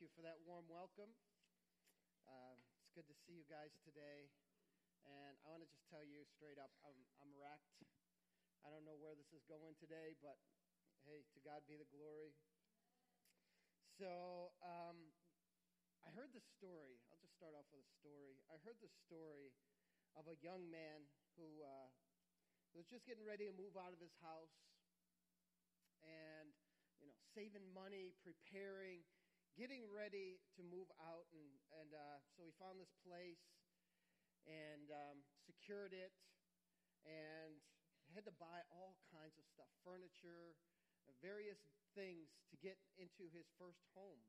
thank you for that warm welcome. Uh, it's good to see you guys today. And I want to just tell you straight up I'm, I'm wrecked. I don't know where this is going today, but hey, to God be the glory. So um, I heard the story. I'll just start off with a story. I heard the story of a young man who uh, was just getting ready to move out of his house and you know saving money, preparing, getting ready to move out, and and uh, so he found this place and um, secured it and had to buy all kinds of stuff, furniture, various things to get into his first home.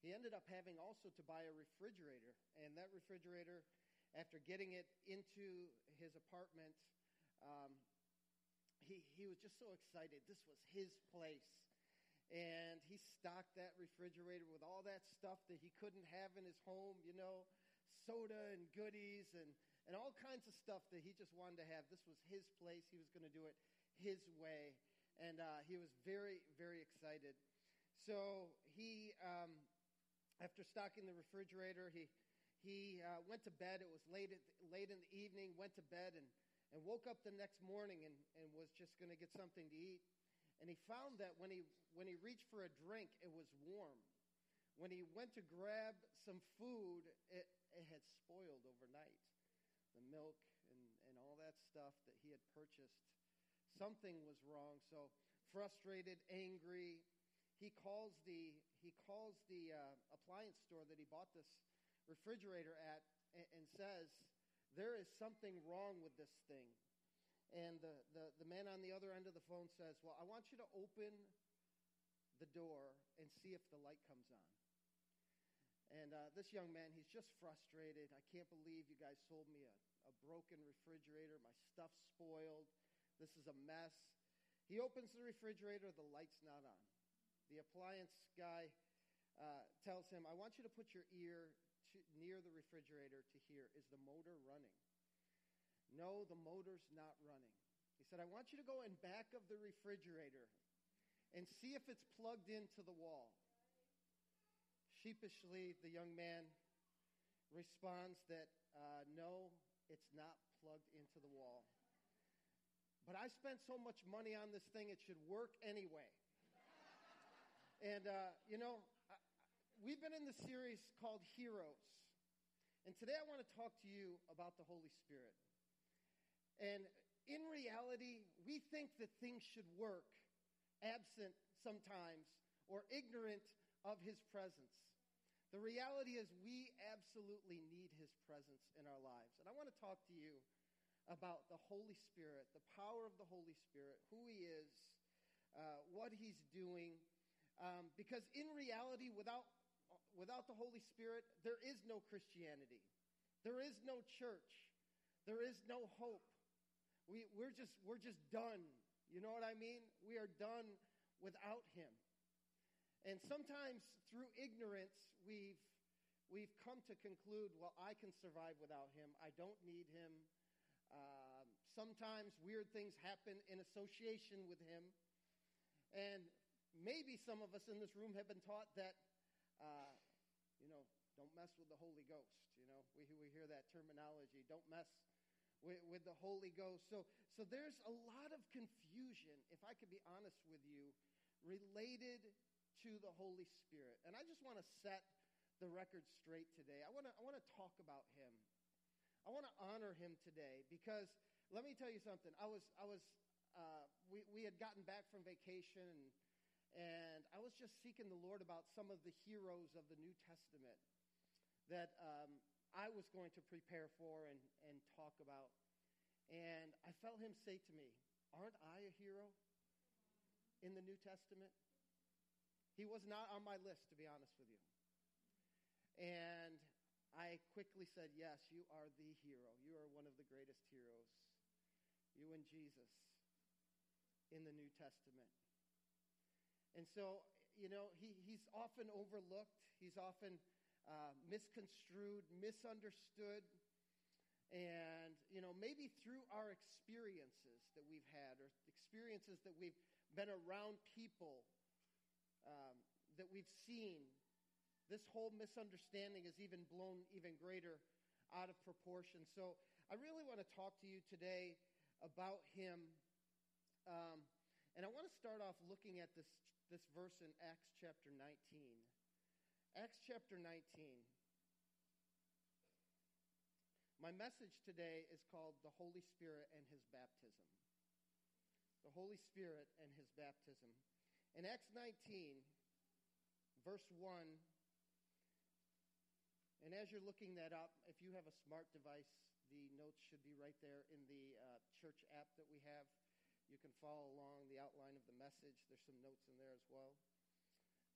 He ended up having also to buy a refrigerator, and that refrigerator, after getting it into his apartment, um, he, he was just so excited. This was his place. And he stocked that refrigerator with all that stuff that he couldn't have in his home, you know, soda and goodies and, and all kinds of stuff that he just wanted to have. This was his place. He was going to do it his way. And uh, he was very, very excited. So he, um, after stocking the refrigerator, he, he uh, went to bed. It was late, at, late in the evening, went to bed and, and woke up the next morning and, and was just going to get something to eat. And he found that when he, when he reached for a drink, it was warm. When he went to grab some food, it, it had spoiled overnight. The milk and, and all that stuff that he had purchased. Something was wrong. So, frustrated, angry, he calls the, he calls the uh, appliance store that he bought this refrigerator at and, and says, There is something wrong with this thing. And the, the, the man on the other end of the phone says, Well, I want you to open the door and see if the light comes on. And uh, this young man, he's just frustrated. I can't believe you guys sold me a, a broken refrigerator. My stuff's spoiled. This is a mess. He opens the refrigerator, the light's not on. The appliance guy uh, tells him, I want you to put your ear to, near the refrigerator to hear, is the motor running? No, the motor's not running. He said, I want you to go in back of the refrigerator and see if it's plugged into the wall. Sheepishly, the young man responds that uh, no, it's not plugged into the wall. But I spent so much money on this thing, it should work anyway. and, uh, you know, I, we've been in the series called Heroes. And today I want to talk to you about the Holy Spirit. And in reality, we think that things should work absent sometimes or ignorant of his presence. The reality is, we absolutely need his presence in our lives. And I want to talk to you about the Holy Spirit, the power of the Holy Spirit, who he is, uh, what he's doing. Um, because in reality, without, without the Holy Spirit, there is no Christianity, there is no church, there is no hope. We, we're, just, we're just done. You know what I mean? We are done without him. And sometimes through ignorance, we've, we've come to conclude, well, I can survive without him. I don't need him. Uh, sometimes weird things happen in association with him. And maybe some of us in this room have been taught that, uh, you know, don't mess with the Holy Ghost. You know, we, we hear that terminology. Don't mess with, with the Holy Ghost. So, so there's a lot of confusion, if I could be honest with you, related to the Holy Spirit. And I just want to set the record straight today. I want to, I want to talk about him. I want to honor him today because let me tell you something. I was, I was, uh, we, we had gotten back from vacation and, and I was just seeking the Lord about some of the heroes of the New Testament that um, I was going to prepare for and, and talk about. And I felt him say to me, Aren't I a hero in the New Testament? He was not on my list, to be honest with you. And I quickly said, Yes, you are the hero. You are one of the greatest heroes. You and Jesus in the New Testament. And so, you know, he, he's often overlooked, he's often uh, misconstrued, misunderstood. And, you know, maybe through our experiences that we've had or experiences that we've been around people um, that we've seen this whole misunderstanding is even blown even greater out of proportion. So I really want to talk to you today about him. Um, and I want to start off looking at this, this verse in Acts chapter 19. Acts chapter 19. My message today is called The Holy Spirit and His Baptism. The Holy Spirit and His Baptism. In Acts 19, verse 1, and as you're looking that up, if you have a smart device, the notes should be right there in the uh, church app that we have. You can follow along the outline of the message. There's some notes in there as well.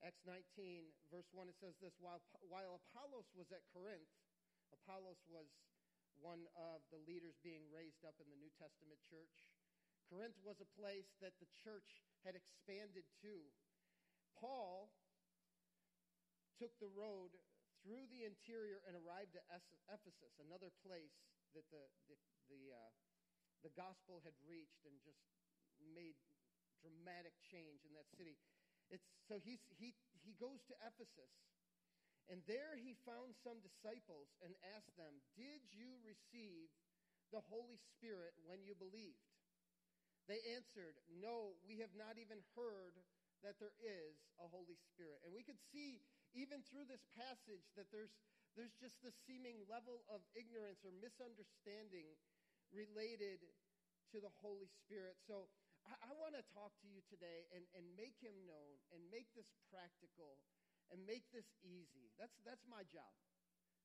Acts 19, verse 1, it says this While, while Apollos was at Corinth, Apollos was one of the leaders being raised up in the New Testament church. Corinth was a place that the church had expanded to. Paul took the road through the interior and arrived at Ephesus, another place that the, the, the, uh, the gospel had reached and just made dramatic change in that city. It's, so he's, he, he goes to Ephesus and there he found some disciples and asked them, Did you receive the Holy Spirit when you believed? They answered, No, we have not even heard that there is a Holy Spirit. And we could see, even through this passage, that there's, there's just the seeming level of ignorance or misunderstanding related to the Holy Spirit. So I, I want to talk to you today and, and make him known and make this practical and make this easy. That's, that's my job.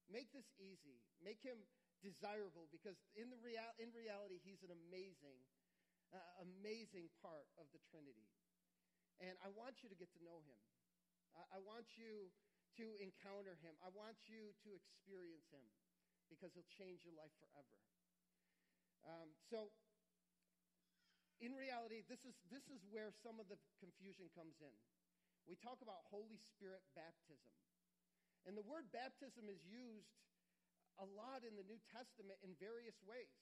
Make this easy. Make him desirable because in, the real, in reality, he's an amazing, uh, amazing part of the Trinity. And I want you to get to know him. I, I want you to encounter him. I want you to experience him because he'll change your life forever. Um, so, in reality, this is, this is where some of the confusion comes in we talk about Holy Spirit baptism. And the word baptism is used a lot in the New Testament in various ways.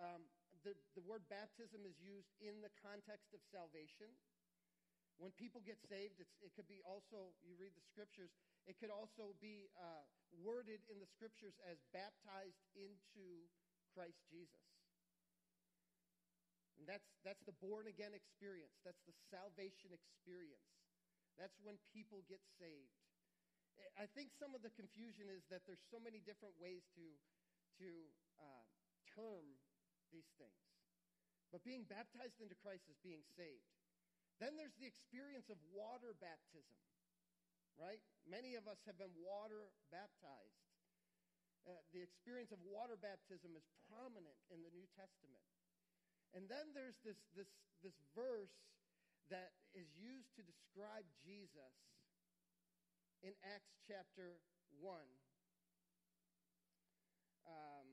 Um, the, the word baptism is used in the context of salvation. When people get saved, it could be also, you read the scriptures, it could also be uh, worded in the scriptures as baptized into Christ Jesus. And that's, that's the born again experience, that's the salvation experience. That's when people get saved. I think some of the confusion is that there's so many different ways to, to uh, term these things. But being baptized into Christ is being saved. Then there's the experience of water baptism, right? Many of us have been water baptized. Uh, the experience of water baptism is prominent in the New Testament. And then there's this, this, this verse that is used to describe Jesus in Acts chapter 1. Um,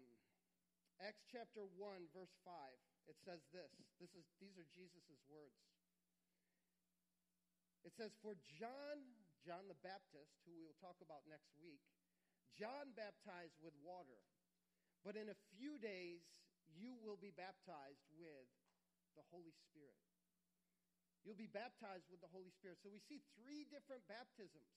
Acts chapter 1, verse 5. It says this. this is, these are Jesus' words. It says, For John, John the Baptist, who we will talk about next week, John baptized with water, but in a few days you will be baptized with the Holy Spirit. You'll be baptized with the Holy Spirit. So we see three different baptisms.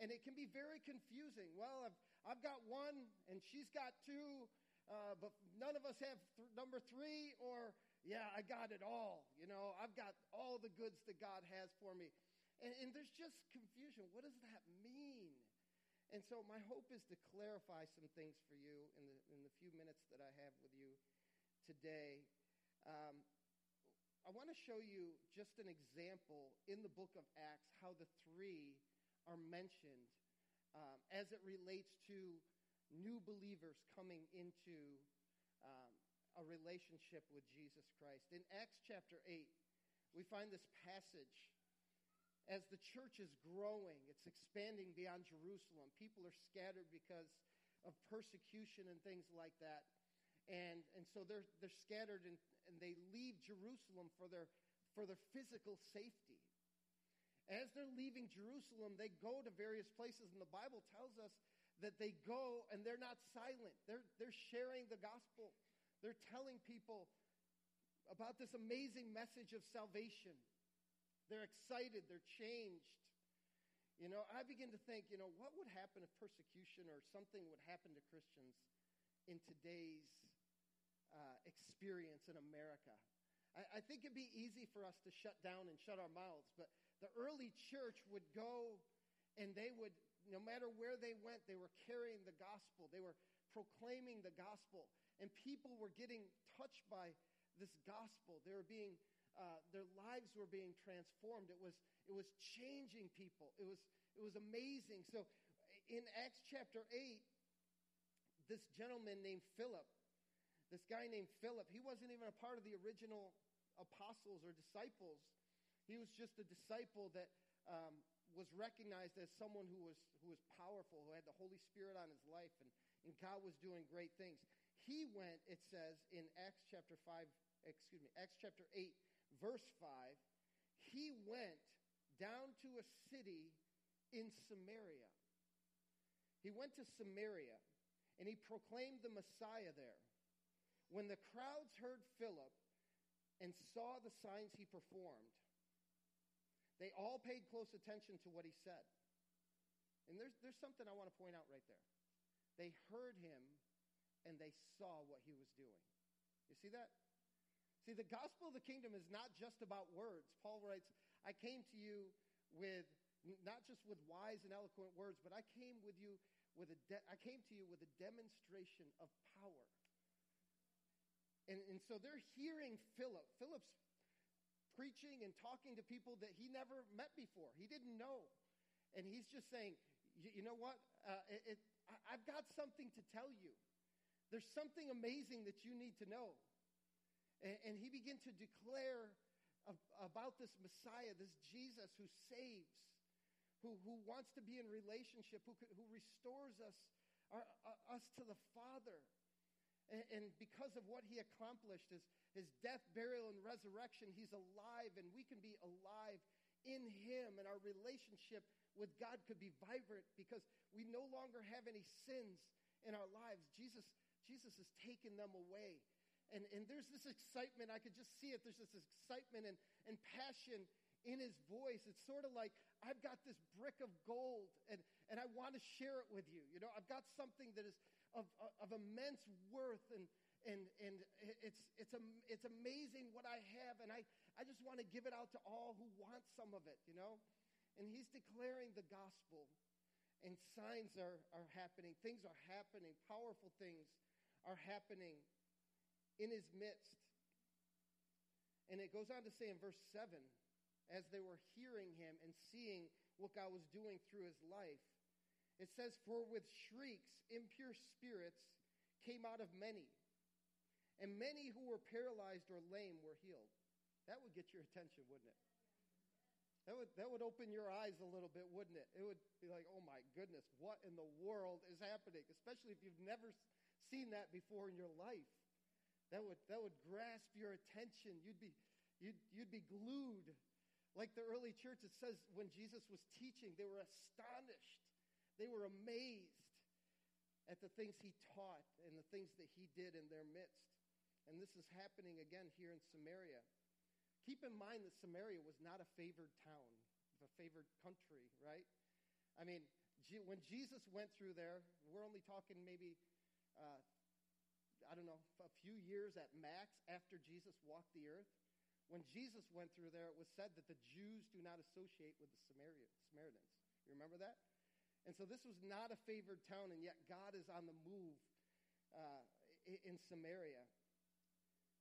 And it can be very confusing. Well, I've, I've got one and she's got two, uh, but none of us have th- number three, or, yeah, I got it all. You know, I've got all the goods that God has for me. And, and there's just confusion. What does that mean? And so my hope is to clarify some things for you in the, in the few minutes that I have with you today. Um, I want to show you just an example in the book of Acts how the three are mentioned um, as it relates to new believers coming into um, a relationship with Jesus Christ. In Acts chapter 8, we find this passage as the church is growing, it's expanding beyond Jerusalem. People are scattered because of persecution and things like that. And, and so they're, they're scattered in, and they leave Jerusalem for their, for their physical safety. As they're leaving Jerusalem, they go to various places, and the Bible tells us that they go and they're not silent. They're, they're sharing the gospel, they're telling people about this amazing message of salvation. They're excited, they're changed. you know, I begin to think, you know, what would happen if persecution or something would happen to Christians in today's uh, experience in America? I, I think it'd be easy for us to shut down and shut our mouths, but the early church would go and they would, no matter where they went, they were carrying the gospel. They were proclaiming the gospel. And people were getting touched by this gospel. They were being, uh, their lives were being transformed. It was, it was changing people. It was, it was amazing. So in Acts chapter 8, this gentleman named Philip, this guy named Philip, he wasn't even a part of the original apostles or disciples. He was just a disciple that um, was recognized as someone who was, who was powerful, who had the Holy Spirit on his life, and, and God was doing great things. He went, it says in Acts chapter 5, excuse me, Acts chapter 8, verse 5, he went down to a city in Samaria. He went to Samaria and he proclaimed the Messiah there. When the crowds heard Philip and saw the signs he performed, they all paid close attention to what he said. And there's, there's something I want to point out right there. They heard him and they saw what he was doing. You see that? See, the gospel of the kingdom is not just about words. Paul writes, I came to you with not just with wise and eloquent words, but I came with you with a de- I came to you with a demonstration of power. And, and so they're hearing Philip. Philip's preaching and talking to people that he never met before. He didn't know. And he's just saying, you know what? Uh, it, it, I've got something to tell you. There's something amazing that you need to know. And, and he began to declare about this Messiah, this Jesus who saves, who, who wants to be in relationship, who, who restores us, our, uh, us to the Father. And, because of what he accomplished, his, his death, burial, and resurrection, he's alive, and we can be alive in him, and our relationship with God could be vibrant because we no longer have any sins in our lives. Jesus Jesus has taken them away. And, and there's this excitement. I could just see it. There's this excitement and, and passion in his voice. It's sort of like, I've got this brick of gold and, and I want to share it with you. You know, I've got something that is of, of immense worth and, and, and it's, it's, it's amazing what I have. And I, I just want to give it out to all who want some of it, you know? And he's declaring the gospel and signs are, are happening. Things are happening. Powerful things are happening in his midst. And it goes on to say in verse 7 as they were hearing him and seeing what God was doing through his life, it says, For with shrieks, impure spirits came out of many, and many who were paralyzed or lame were healed. That would get your attention, wouldn't it? That would, that would open your eyes a little bit, wouldn't it? It would be like, oh my goodness, what in the world is happening? Especially if you've never seen that before in your life. That would, that would grasp your attention. You'd be, you'd, you'd be glued. Like the early church, it says when Jesus was teaching, they were astonished. They were amazed at the things he taught and the things that he did in their midst. And this is happening again here in Samaria. Keep in mind that Samaria was not a favored town, a favored country, right? I mean, when Jesus went through there, we're only talking maybe uh, I don't know, a few years at max after Jesus walked the earth. When Jesus went through there, it was said that the Jews do not associate with the Samaritans. You remember that? And so this was not a favored town, and yet God is on the move uh, in Samaria.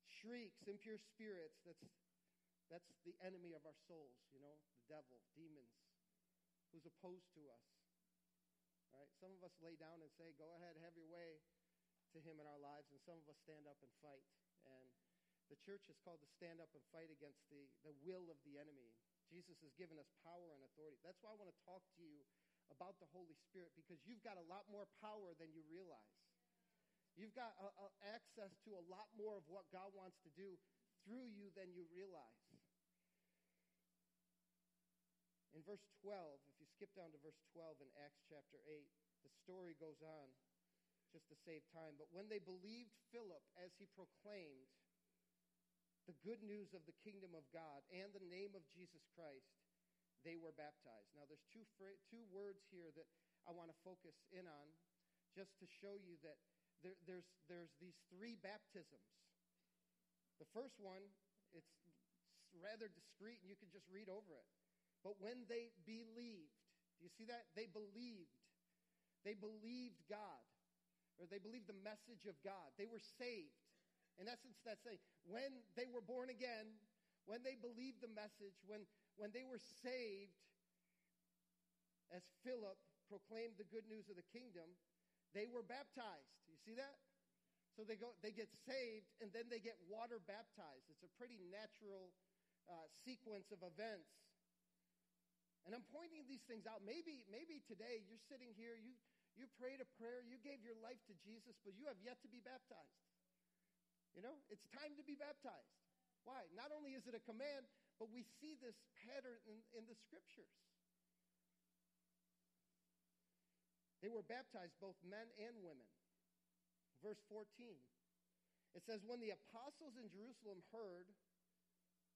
Shrieks, impure spirits, that's, that's the enemy of our souls, you know, the devil, demons, who's opposed to us. Right? Some of us lay down and say, Go ahead, have your way to Him in our lives, and some of us stand up and fight. And the church is called to stand up and fight against the, the will of the enemy. Jesus has given us power and authority. That's why I want to talk to you about the Holy Spirit because you've got a lot more power than you realize. You've got a, a access to a lot more of what God wants to do through you than you realize. In verse 12, if you skip down to verse 12 in Acts chapter 8, the story goes on just to save time. But when they believed Philip as he proclaimed the good news of the kingdom of God and the name of Jesus Christ, they were baptized. Now, there's two, two words here that I want to focus in on just to show you that there, there's, there's these three baptisms. The first one, it's rather discreet and you can just read over it. But when they believed, do you see that? They believed. They believed God, or they believed the message of God. They were saved. In essence, that's saying when they were born again, when they believed the message, when, when they were saved, as Philip proclaimed the good news of the kingdom, they were baptized. You see that? So they go, they get saved, and then they get water baptized. It's a pretty natural uh, sequence of events. And I'm pointing these things out. Maybe, maybe today you're sitting here, you, you prayed a prayer, you gave your life to Jesus, but you have yet to be baptized. You know, it's time to be baptized. Why? Not only is it a command, but we see this pattern in, in the scriptures. They were baptized, both men and women. Verse 14. It says, When the apostles in Jerusalem heard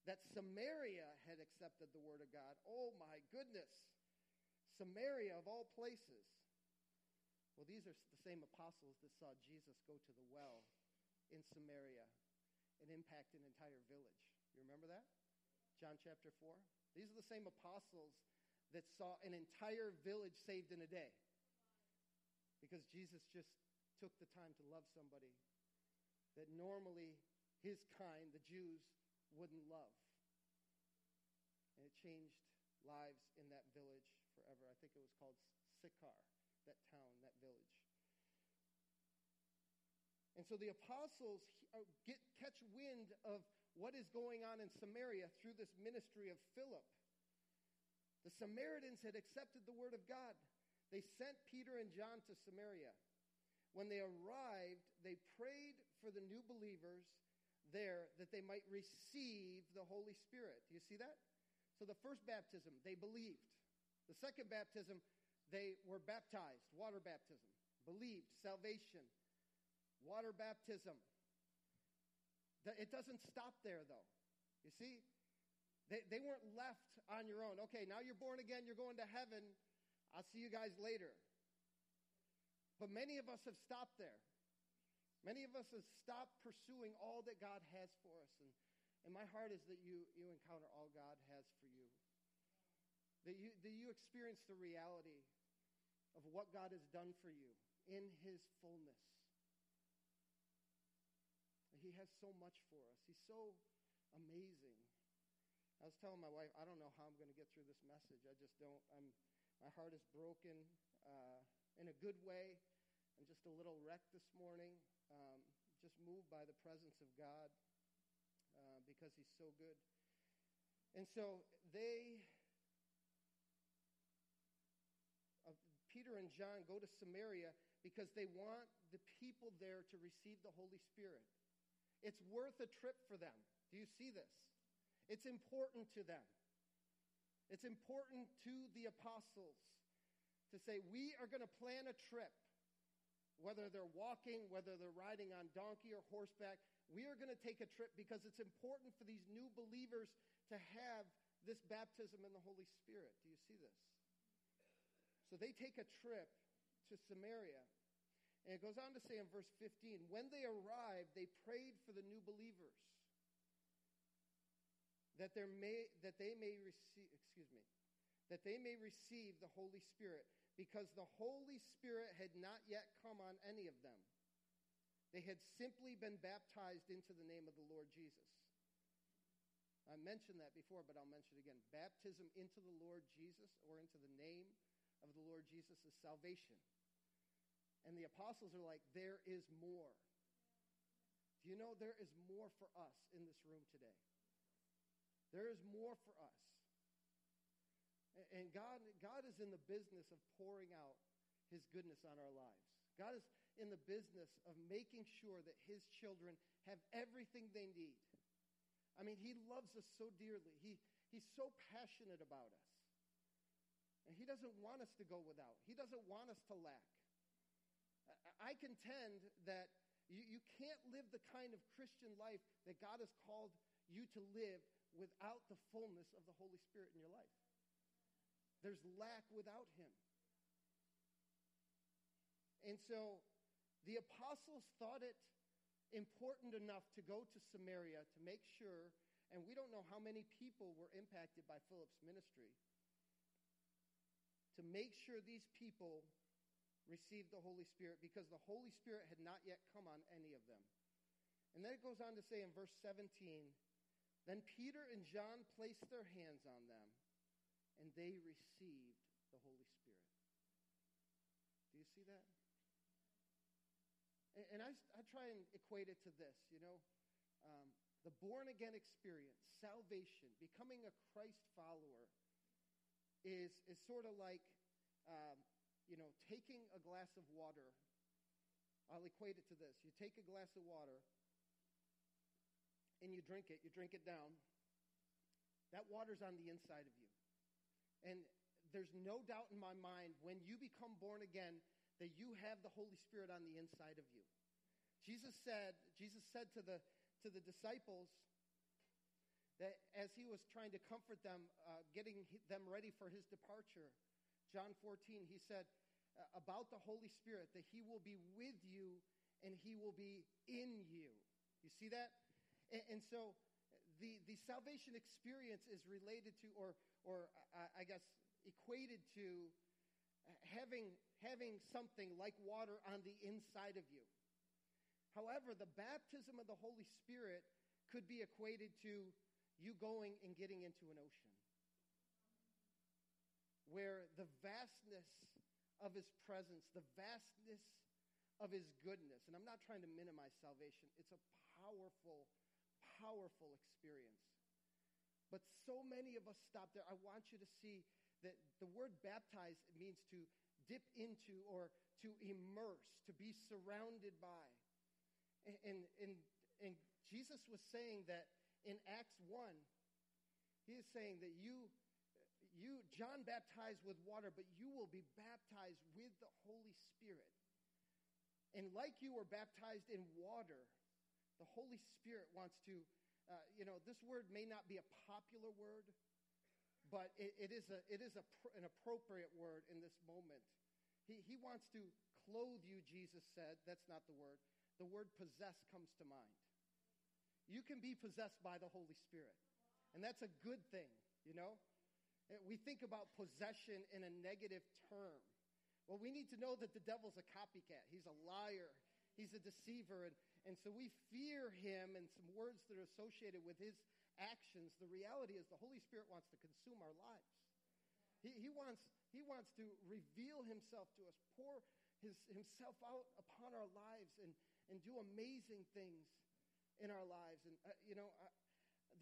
that Samaria had accepted the word of God, oh my goodness, Samaria of all places. Well, these are the same apostles that saw Jesus go to the well in Samaria and impact an entire village. You remember that? John chapter 4. These are the same apostles that saw an entire village saved in a day. Because Jesus just took the time to love somebody that normally his kind, the Jews, wouldn't love. And it changed lives in that village forever. I think it was called Sychar, that town, that village. And so the apostles uh, get, catch wind of what is going on in Samaria through this ministry of Philip. The Samaritans had accepted the word of God. They sent Peter and John to Samaria. When they arrived, they prayed for the new believers there that they might receive the Holy Spirit. Do you see that? So the first baptism, they believed. The second baptism, they were baptized, water baptism. Believed, salvation, water baptism. It doesn't stop there, though. You see? They, they weren't left on your own. Okay, now you're born again, you're going to heaven. I'll see you guys later. But many of us have stopped there. Many of us have stopped pursuing all that God has for us. And, and my heart is that you, you encounter all God has for you. That you, that you experience the reality of what God has done for you in His fullness. He has so much for us. He's so amazing. I was telling my wife, I don't know how I'm going to get through this message. I just don't. I'm, my heart is broken uh, in a good way. I'm just a little wrecked this morning, um, just moved by the presence of God uh, because He's so good. And so they, uh, Peter and John go to Samaria because they want the people there to receive the Holy Spirit. It's worth a trip for them. Do you see this? It's important to them. It's important to the apostles to say, we are going to plan a trip, whether they're walking, whether they're riding on donkey or horseback. We are going to take a trip because it's important for these new believers to have this baptism in the Holy Spirit. Do you see this? So they take a trip to Samaria. And it goes on to say in verse 15 when they arrived, they prayed for the new believers that, there may, that they may receive, excuse me, that they may receive the Holy Spirit because the Holy Spirit had not yet come on any of them. They had simply been baptized into the name of the Lord Jesus. I mentioned that before, but I'll mention it again. Baptism into the Lord Jesus or into the name of the Lord Jesus is salvation. And the apostles are like, there is more. Do you know there is more for us in this room today? There is more for us. And God, God is in the business of pouring out his goodness on our lives. God is in the business of making sure that his children have everything they need. I mean, he loves us so dearly. He, he's so passionate about us. And he doesn't want us to go without. He doesn't want us to lack. I contend that you, you can't live the kind of Christian life that God has called you to live without the fullness of the Holy Spirit in your life. There's lack without him. And so the apostles thought it important enough to go to Samaria to make sure, and we don't know how many people were impacted by Philip's ministry, to make sure these people received the Holy Spirit because the Holy Spirit had not yet come on any of them. And then it goes on to say in verse 17 Then Peter and John placed their hands on them, and they received the Holy Spirit. Do you see that? And, I, I try and equate it to this, you know. Um, the born again experience, salvation, becoming a Christ follower, is, is sort of like, um, you know, taking a glass of water. I'll equate it to this. You take a glass of water and you drink it, you drink it down. That water's on the inside of you. And there's no doubt in my mind when you become born again that you have the Holy Spirit on the inside of you. Jesus said, Jesus said to the, to the disciples that as he was trying to comfort them, uh, getting them ready for his departure, John 14, he said uh, about the Holy Spirit that he will be with you and he will be in you. You see that? And, and so the, the salvation experience is related to, or, or uh, I guess, equated to having, having something like water on the inside of you. However, the baptism of the Holy Spirit could be equated to you going and getting into an ocean where the vastness of his presence, the vastness of his goodness, and I'm not trying to minimize salvation, it's a powerful, powerful experience. But so many of us stop there. I want you to see that the word baptize means to dip into or to immerse, to be surrounded by. And, and, and, and Jesus was saying that in Acts 1, he is saying that you, you, John baptized with water, but you will be baptized with the Holy Spirit. And like you were baptized in water, the Holy Spirit wants to, uh, you know, this word may not be a popular word, but it, it is, a, it is a, an appropriate word in this moment. He, he wants to clothe you, Jesus said. That's not the word. The word possess comes to mind. You can be possessed by the Holy Spirit. And that's a good thing, you know? Eh, we think about possession in a negative term. Well, we need to know that the devil's a copycat. He's a liar. He's a deceiver. And, and so we fear him and some words that are associated with his actions. The reality is the Holy Spirit wants to consume our lives. He, he, wants, he wants to reveal himself to us, pour his, himself out upon our lives, and, and do amazing things in our lives. And, uh, you know,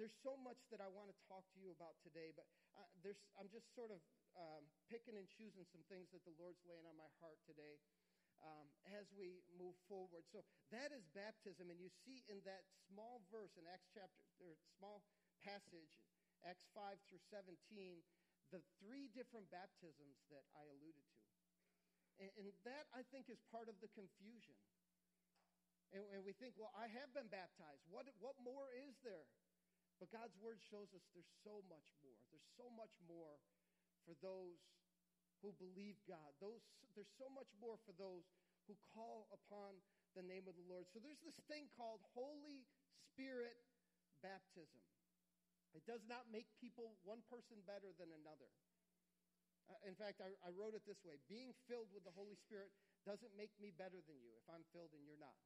there's so much that I want to talk to you about today, but uh, I'm just sort of um, picking and choosing some things that the Lord's laying on my heart today um, as we move forward. So that is baptism, and you see in that small verse in Acts chapter, or small passage, Acts 5 through 17, the three different baptisms that I alluded to. And, and that, I think, is part of the confusion. And, and we think, well, I have been baptized. What, what more is there? But God's word shows us there's so much more. There's so much more for those who believe God. Those, there's so much more for those who call upon the name of the Lord. So there's this thing called Holy Spirit baptism. It does not make people one person better than another. Uh, in fact, I, I wrote it this way Being filled with the Holy Spirit doesn't make me better than you if I'm filled and you're not.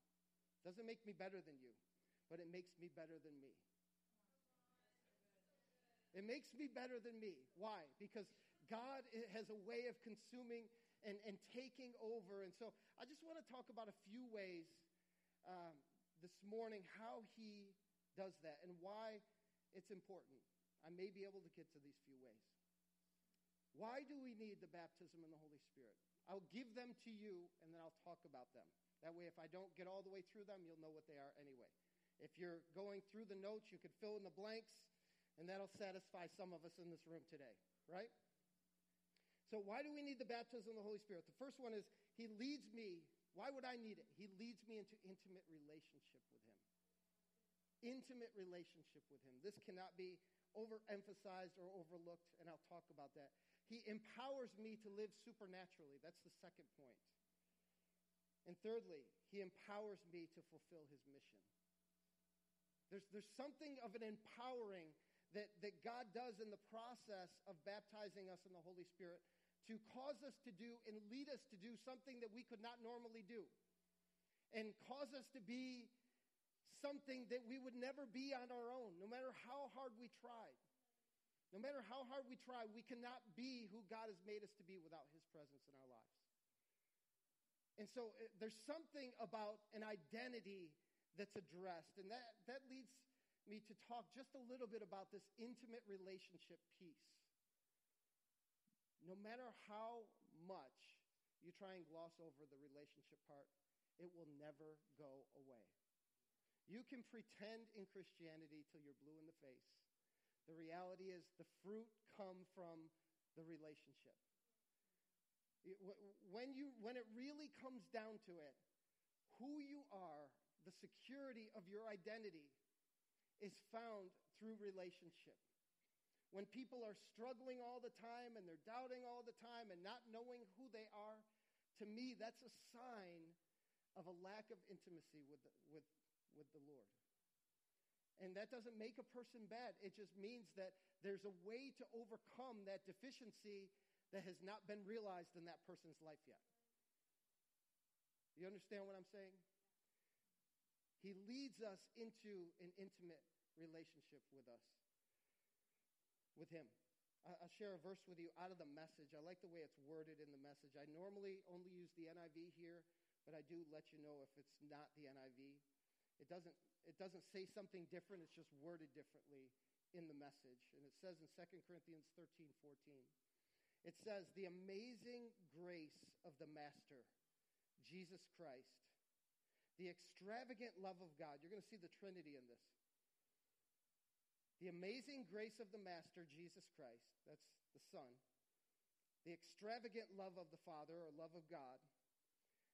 Doesn't make me better than you, but it makes me better than me. It makes me better than me. Why? Because God has a way of consuming and, and taking over. And so I just want to talk about a few ways um, this morning how He does that and why it's important. I may be able to get to these few ways. Why do we need the baptism in the Holy Spirit? I'll give them to you and then I'll talk about them. That way, if I don't get all the way through them, you'll know what they are anyway. If you're going through the notes, you could fill in the blanks, and that'll satisfy some of us in this room today, right? So, why do we need the baptism of the Holy Spirit? The first one is He leads me. Why would I need it? He leads me into intimate relationship with Him. Intimate relationship with Him. This cannot be overemphasized or overlooked, and I'll talk about that. He empowers me to live supernaturally. That's the second point. And thirdly, He empowers me to fulfill His mission. There's, there's something of an empowering that, that God does in the process of baptizing us in the Holy Spirit to cause us to do and lead us to do something that we could not normally do, and cause us to be something that we would never be on our own, no matter how hard we tried. No matter how hard we try, we cannot be who God has made us to be without His presence in our lives. And so uh, there's something about an identity that's addressed, and that, that leads me to talk just a little bit about this intimate relationship piece. No matter how much you try and gloss over the relationship part, it will never go away. You can pretend in Christianity till you're blue in the face. The reality is the fruit come from the relationship. When, you, when it really comes down to it, who you are, the security of your identity, is found through relationship. When people are struggling all the time and they're doubting all the time and not knowing who they are, to me, that's a sign of a lack of intimacy with the, with, with the Lord. And that doesn't make a person bad. It just means that there's a way to overcome that deficiency that has not been realized in that person's life yet. You understand what I'm saying? He leads us into an intimate relationship with us, with Him. I'll share a verse with you out of the message. I like the way it's worded in the message. I normally only use the NIV here, but I do let you know if it's not the NIV. It doesn't, it doesn't say something different, it's just worded differently in the message. And it says in 2 Corinthians 13 14, it says, The amazing grace of the Master, Jesus Christ, the extravagant love of God. You're going to see the Trinity in this the amazing grace of the Master, Jesus Christ, that's the Son, the extravagant love of the Father or love of God,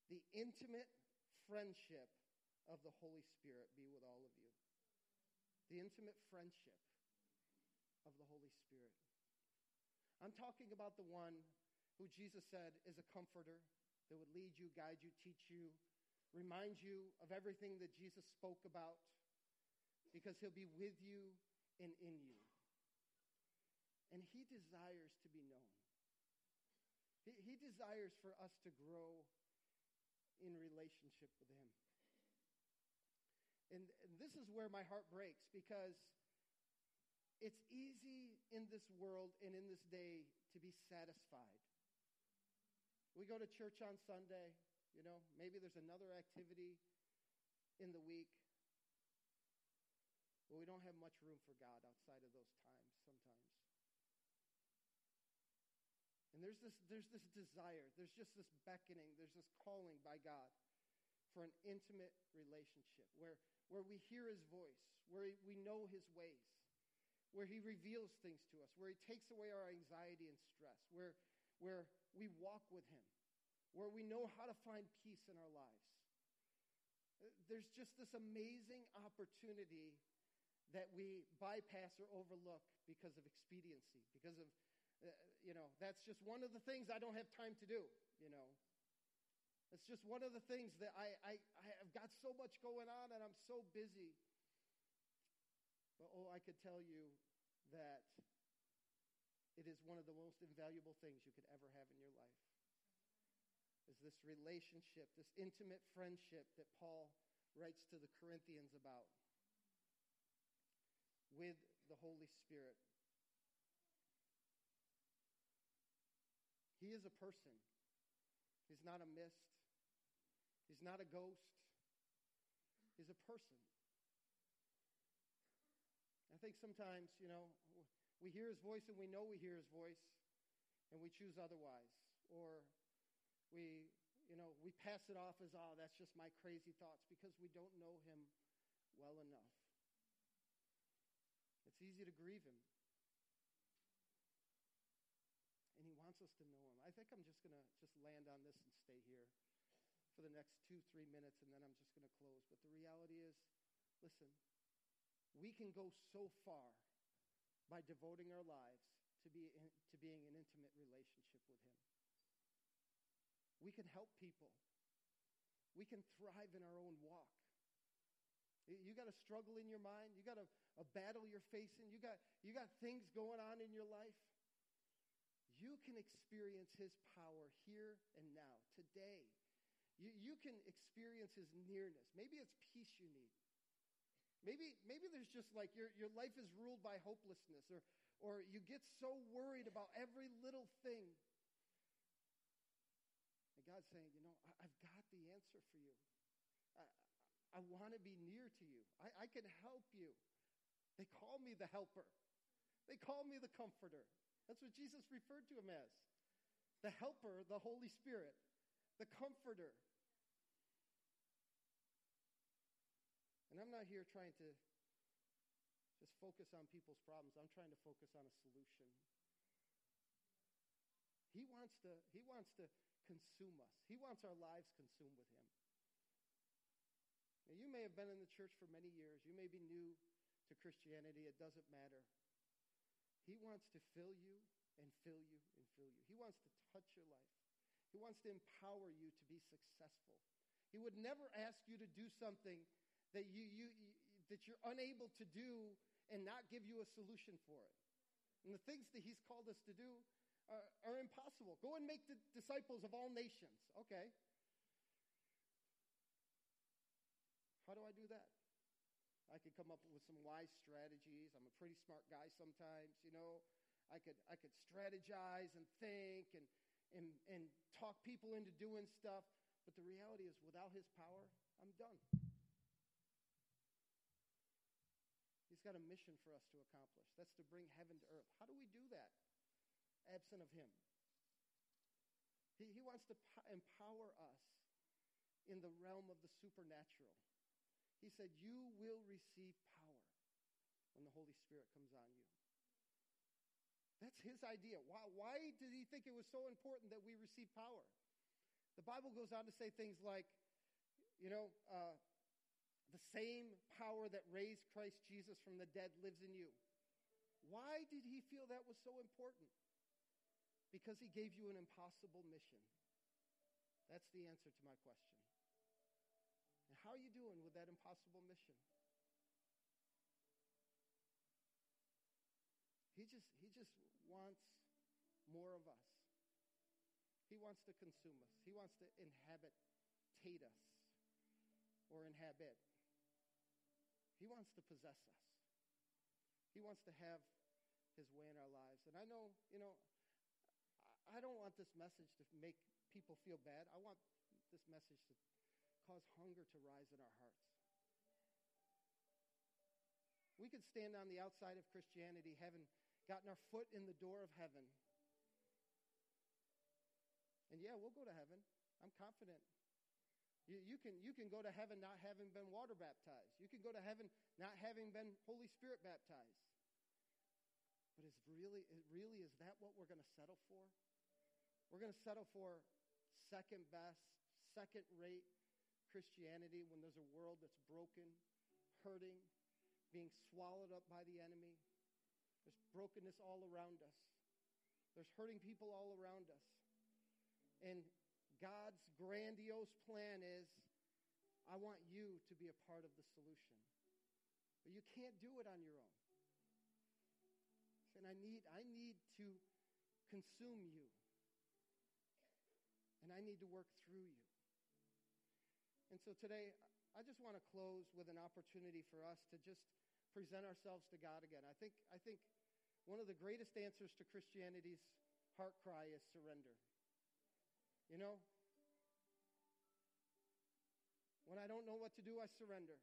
the intimate friendship of the Holy Spirit be with all of you. The intimate friendship of the Holy Spirit. I'm talking about the one who Jesus said is a comforter that would lead you, guide you, teach you, remind you of everything that Jesus spoke about, because he'll be with you and in you. And He desires to be known. He, he desires for us to grow in relationship with Him. And, and this is where my heart breaks because it's easy in this world and in this day to be satisfied. We go to church on Sunday, you know, maybe there's another activity in the week. But we don't have much room for God outside of those times sometimes. And there's this, there's this desire, there's just this beckoning, there's this calling by God for an intimate relationship where, where we hear his voice, where we know his ways, where he reveals things to us, where he takes away our anxiety and stress, where, where we walk with him, where we know how to find peace in our lives. There's just this amazing opportunity that we bypass or overlook because of expediency, because of, uh, you know, that's just one of the things I don't have time to do, you know. It's just one of the things that I, I, I have got so much going on and I'm so busy. But oh, I could tell you that it is one of the most invaluable things you could ever have in your life. Is this relationship, this intimate friendship that Paul writes to the Corinthians about with the Holy Spirit. He is a person. He's not a mist. He's not a ghost. He's a person. I think sometimes, you know, we hear his voice and we know we hear his voice and we choose otherwise. Or we, you know, we pass it off as, oh, that's just my crazy thoughts because we don't know him well enough. It's easy to grieve him. And he wants us to know him. I think I'm just going to just land on this and stay here for the next two, three minutes, and then I'm just going to close. But the reality is, listen, we can go so far by devoting our lives to, be in, to being an intimate relationship with Him. We can help people. We can thrive in our own walk. You got a struggle in your mind. You got a, a battle you're facing. You got, you got things going on in your life. You can experience His power here and now, today. You, you can experience His nearness. Maybe it's peace you need. Maybe, maybe there's just like your, your life is ruled by hopelessness, or, or you get so worried about every little thing. And God's saying, you know, I, have got the answer for you. I, I want to be near to you. I, I can help you. They call me the helper. They call me the comforter. That's what Jesus referred to him as. The helper, the Holy Spirit, the comforter. And I'm not here trying to just focus on people's problems. I'm trying to focus on a solution. He wants to, he wants to consume us. He wants our lives consumed with him. Now, you may have been in the church for many years. You may be new to Christianity. It doesn't matter. He wants to fill you and fill you and fill you. He wants to touch your life. He wants to empower you to be successful. He would never ask you to do something that, you, you, you, that you're unable to do and not give you a solution for it. And the things that he's called us to do are, are impossible. Go and make the disciples of all nations. Okay. How do I do that? I could come up with some wise strategies. I'm a pretty smart guy sometimes, you know. I could I could strategize and think and and and talk people into doing stuff, but the reality is without his power, I'm done. He's got a mission for us to accomplish. That's to bring heaven to earth. How do we do that? Absent of Him. He, he wants to po- empower us in the realm of the supernatural. He said, You will receive power when the Holy Spirit comes on you. That's his idea. Why, why did he think it was so important that we receive power? The Bible goes on to say things like, you know, uh, the same power that raised Christ Jesus from the dead lives in you. Why did he feel that was so important? Because he gave you an impossible mission. That's the answer to my question. And how are you doing with that impossible mission? He just, he just wants more of us. He wants to consume us. He wants to inhabit, tate us, or inhabit. He wants to possess us. He wants to have his way in our lives. And I know, you know, I don't want this message to make people feel bad. I want this message to cause hunger to rise in our hearts. We could stand on the outside of Christianity, having gotten our foot in the door of heaven. And yeah, we'll go to heaven. I'm confident you, you, can, you can go to heaven not having been water baptized. You can go to heaven not having been Holy Spirit baptized. But is really, really, is that what we're going to settle for? We're going to settle for second best, second rate Christianity when there's a world that's broken, hurting, being swallowed up by the enemy. There's brokenness all around us. There's hurting people all around us. And God's grandiose plan is I want you to be a part of the solution. But you can't do it on your own. And I need, I need to consume you. And I need to work through you. And so today, I just want to close with an opportunity for us to just present ourselves to God again. I think, I think one of the greatest answers to Christianity's heart cry is surrender. You know, when I don't know what to do, I surrender.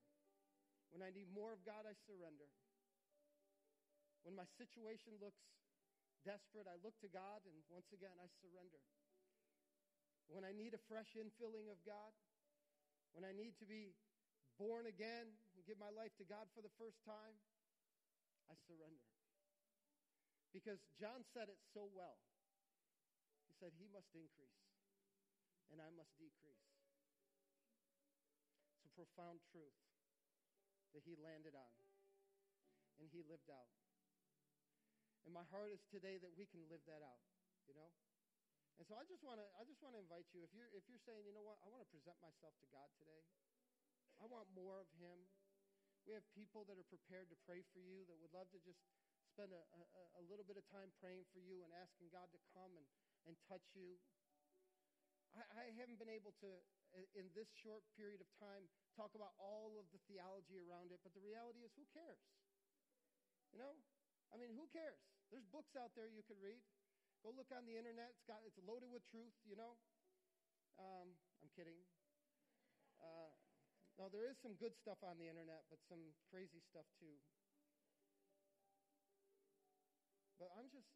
When I need more of God, I surrender. When my situation looks desperate, I look to God, and once again, I surrender. When I need a fresh infilling of God, when I need to be born again and give my life to God for the first time, I surrender. Because John said it so well. He said, He must increase, and I must decrease. It's a profound truth that he landed on and he lived out. And my heart is today that we can live that out, you know? And so I just want to I just want to invite you if you're if you're saying, you know what, I want to present myself to God today. I want more of him. We have people that are prepared to pray for you that would love to just spend a, a, a little bit of time praying for you and asking God to come and, and touch you. I, I haven't been able to, in this short period of time, talk about all of the theology around it, but the reality is, who cares? You know? I mean, who cares? There's books out there you could read. Go look on the internet. It's got it's loaded with truth. You know. Um, I'm kidding. Uh, no, there is some good stuff on the internet, but some crazy stuff too. But I'm just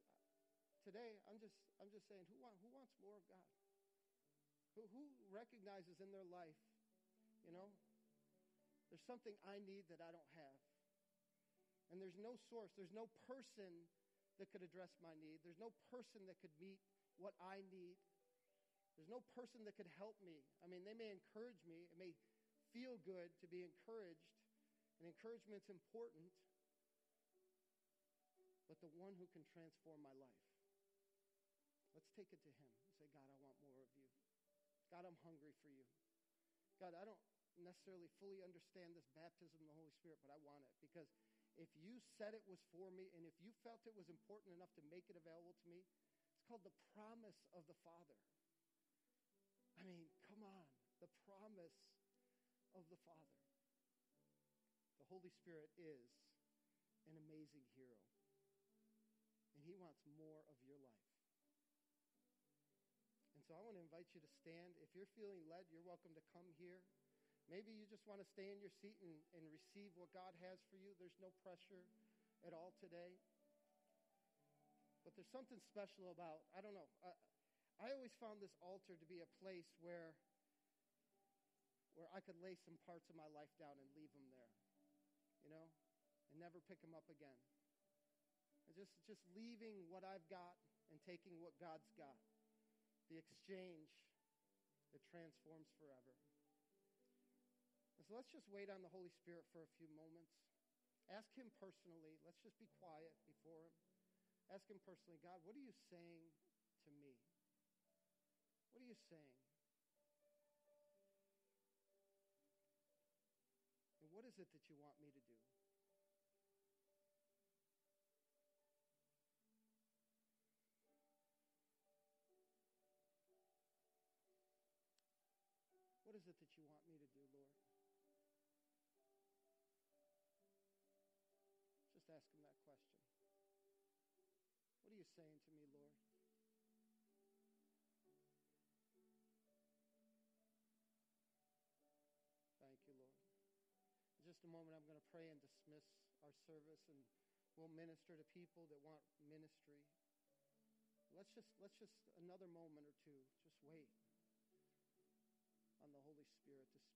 today. I'm just I'm just saying, who want, who wants more of God? Who who recognizes in their life, you know, there's something I need that I don't have, and there's no source, there's no person that could address my need. There's no person that could meet what I need. There's no person that could help me. I mean, they may encourage me. It may feel good to be encouraged, and encouragement's important. But the one who can transform my life. Let's take it to him and say, God, I want more of you. God, I'm hungry for you. God, I don't necessarily fully understand this baptism of the Holy Spirit, but I want it because if you said it was for me and if you felt it was important enough to make it available to me, it's called the promise of the Father. I mean, come on, the promise of the Father. The Holy Spirit is an amazing hero, and He wants more of your life. And so I want to invite you to stand. If you're feeling led, you're welcome to come here. Maybe you just want to stay in your seat and, and receive what God has for you. There's no pressure at all today. But there's something special about, I don't know, I, I always found this altar to be a place where, where I could lay some parts of my life down and leave them there, you know, and never pick them up again. And just, just leaving what I've got and taking what God's got. The exchange that transforms forever. So let's just wait on the Holy Spirit for a few moments. Ask Him personally. Let's just be quiet before Him. Ask Him personally, God, what are you saying to me? What are you saying? And what is it that you want me to do? Saying to me, Lord? Thank you, Lord. In just a moment, I'm going to pray and dismiss our service, and we'll minister to people that want ministry. Let's just, let's just, another moment or two, just wait on the Holy Spirit to speak.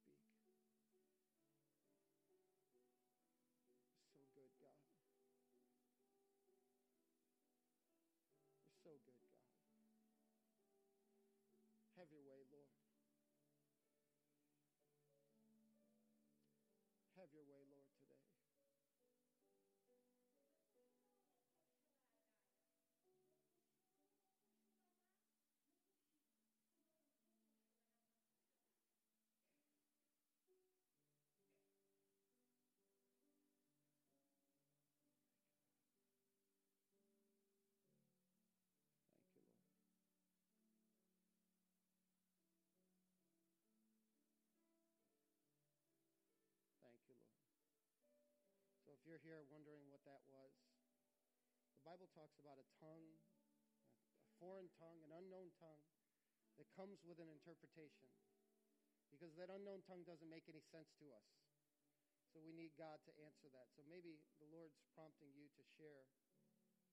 You're here wondering what that was, the Bible talks about a tongue, a foreign tongue, an unknown tongue that comes with an interpretation. Because that unknown tongue doesn't make any sense to us. So we need God to answer that. So maybe the Lord's prompting you to share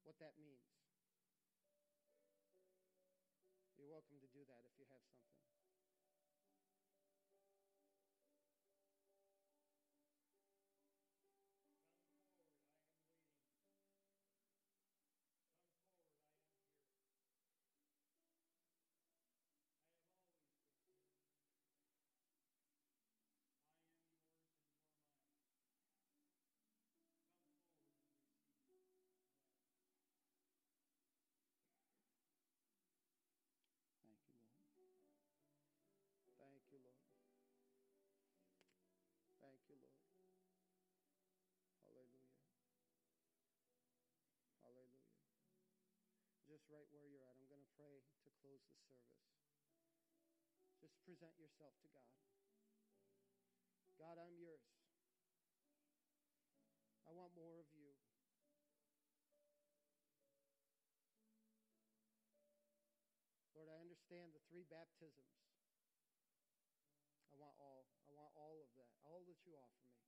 what that means. You're welcome to do that if you have something. Just right where you're at, I'm going to pray to close the service. Just present yourself to God. God, I'm yours. I want more of you. Lord, I understand the three baptisms. I want all. I want all of that, all that you offer me.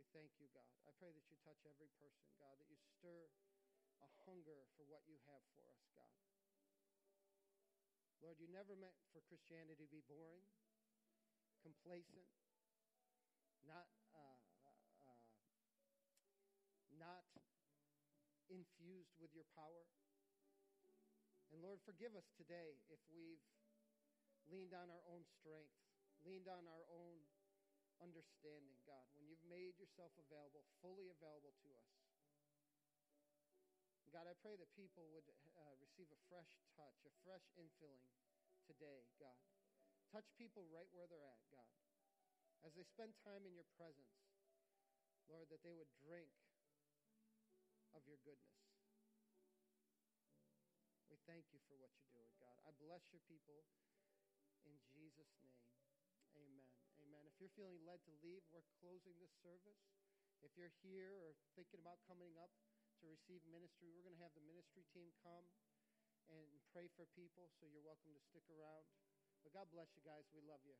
We thank you, God. I pray that you touch every person, God, hunger for what you have for us, God. Lord, you never meant for Christianity to be boring, complacent, not uh, uh, not infused with your power. And Lord, forgive us today if we've leaned on our own strength, leaned on our own understanding, God, when you've made yourself available, fully available to us. God, I pray that people would uh, receive a fresh touch, a fresh infilling today, God. Touch people right where they're at, God. As they spend time in your presence, Lord, that they would drink of your goodness. We thank you for what you're doing, God. I bless your people in Jesus' name. Amen. Amen. If you're feeling led to leave, we're closing this service. If you're here or thinking about coming up to receive ministry, we're going to have the ministry team come and pray for people, so you're welcome to stick around. But God bless you guys. We love you.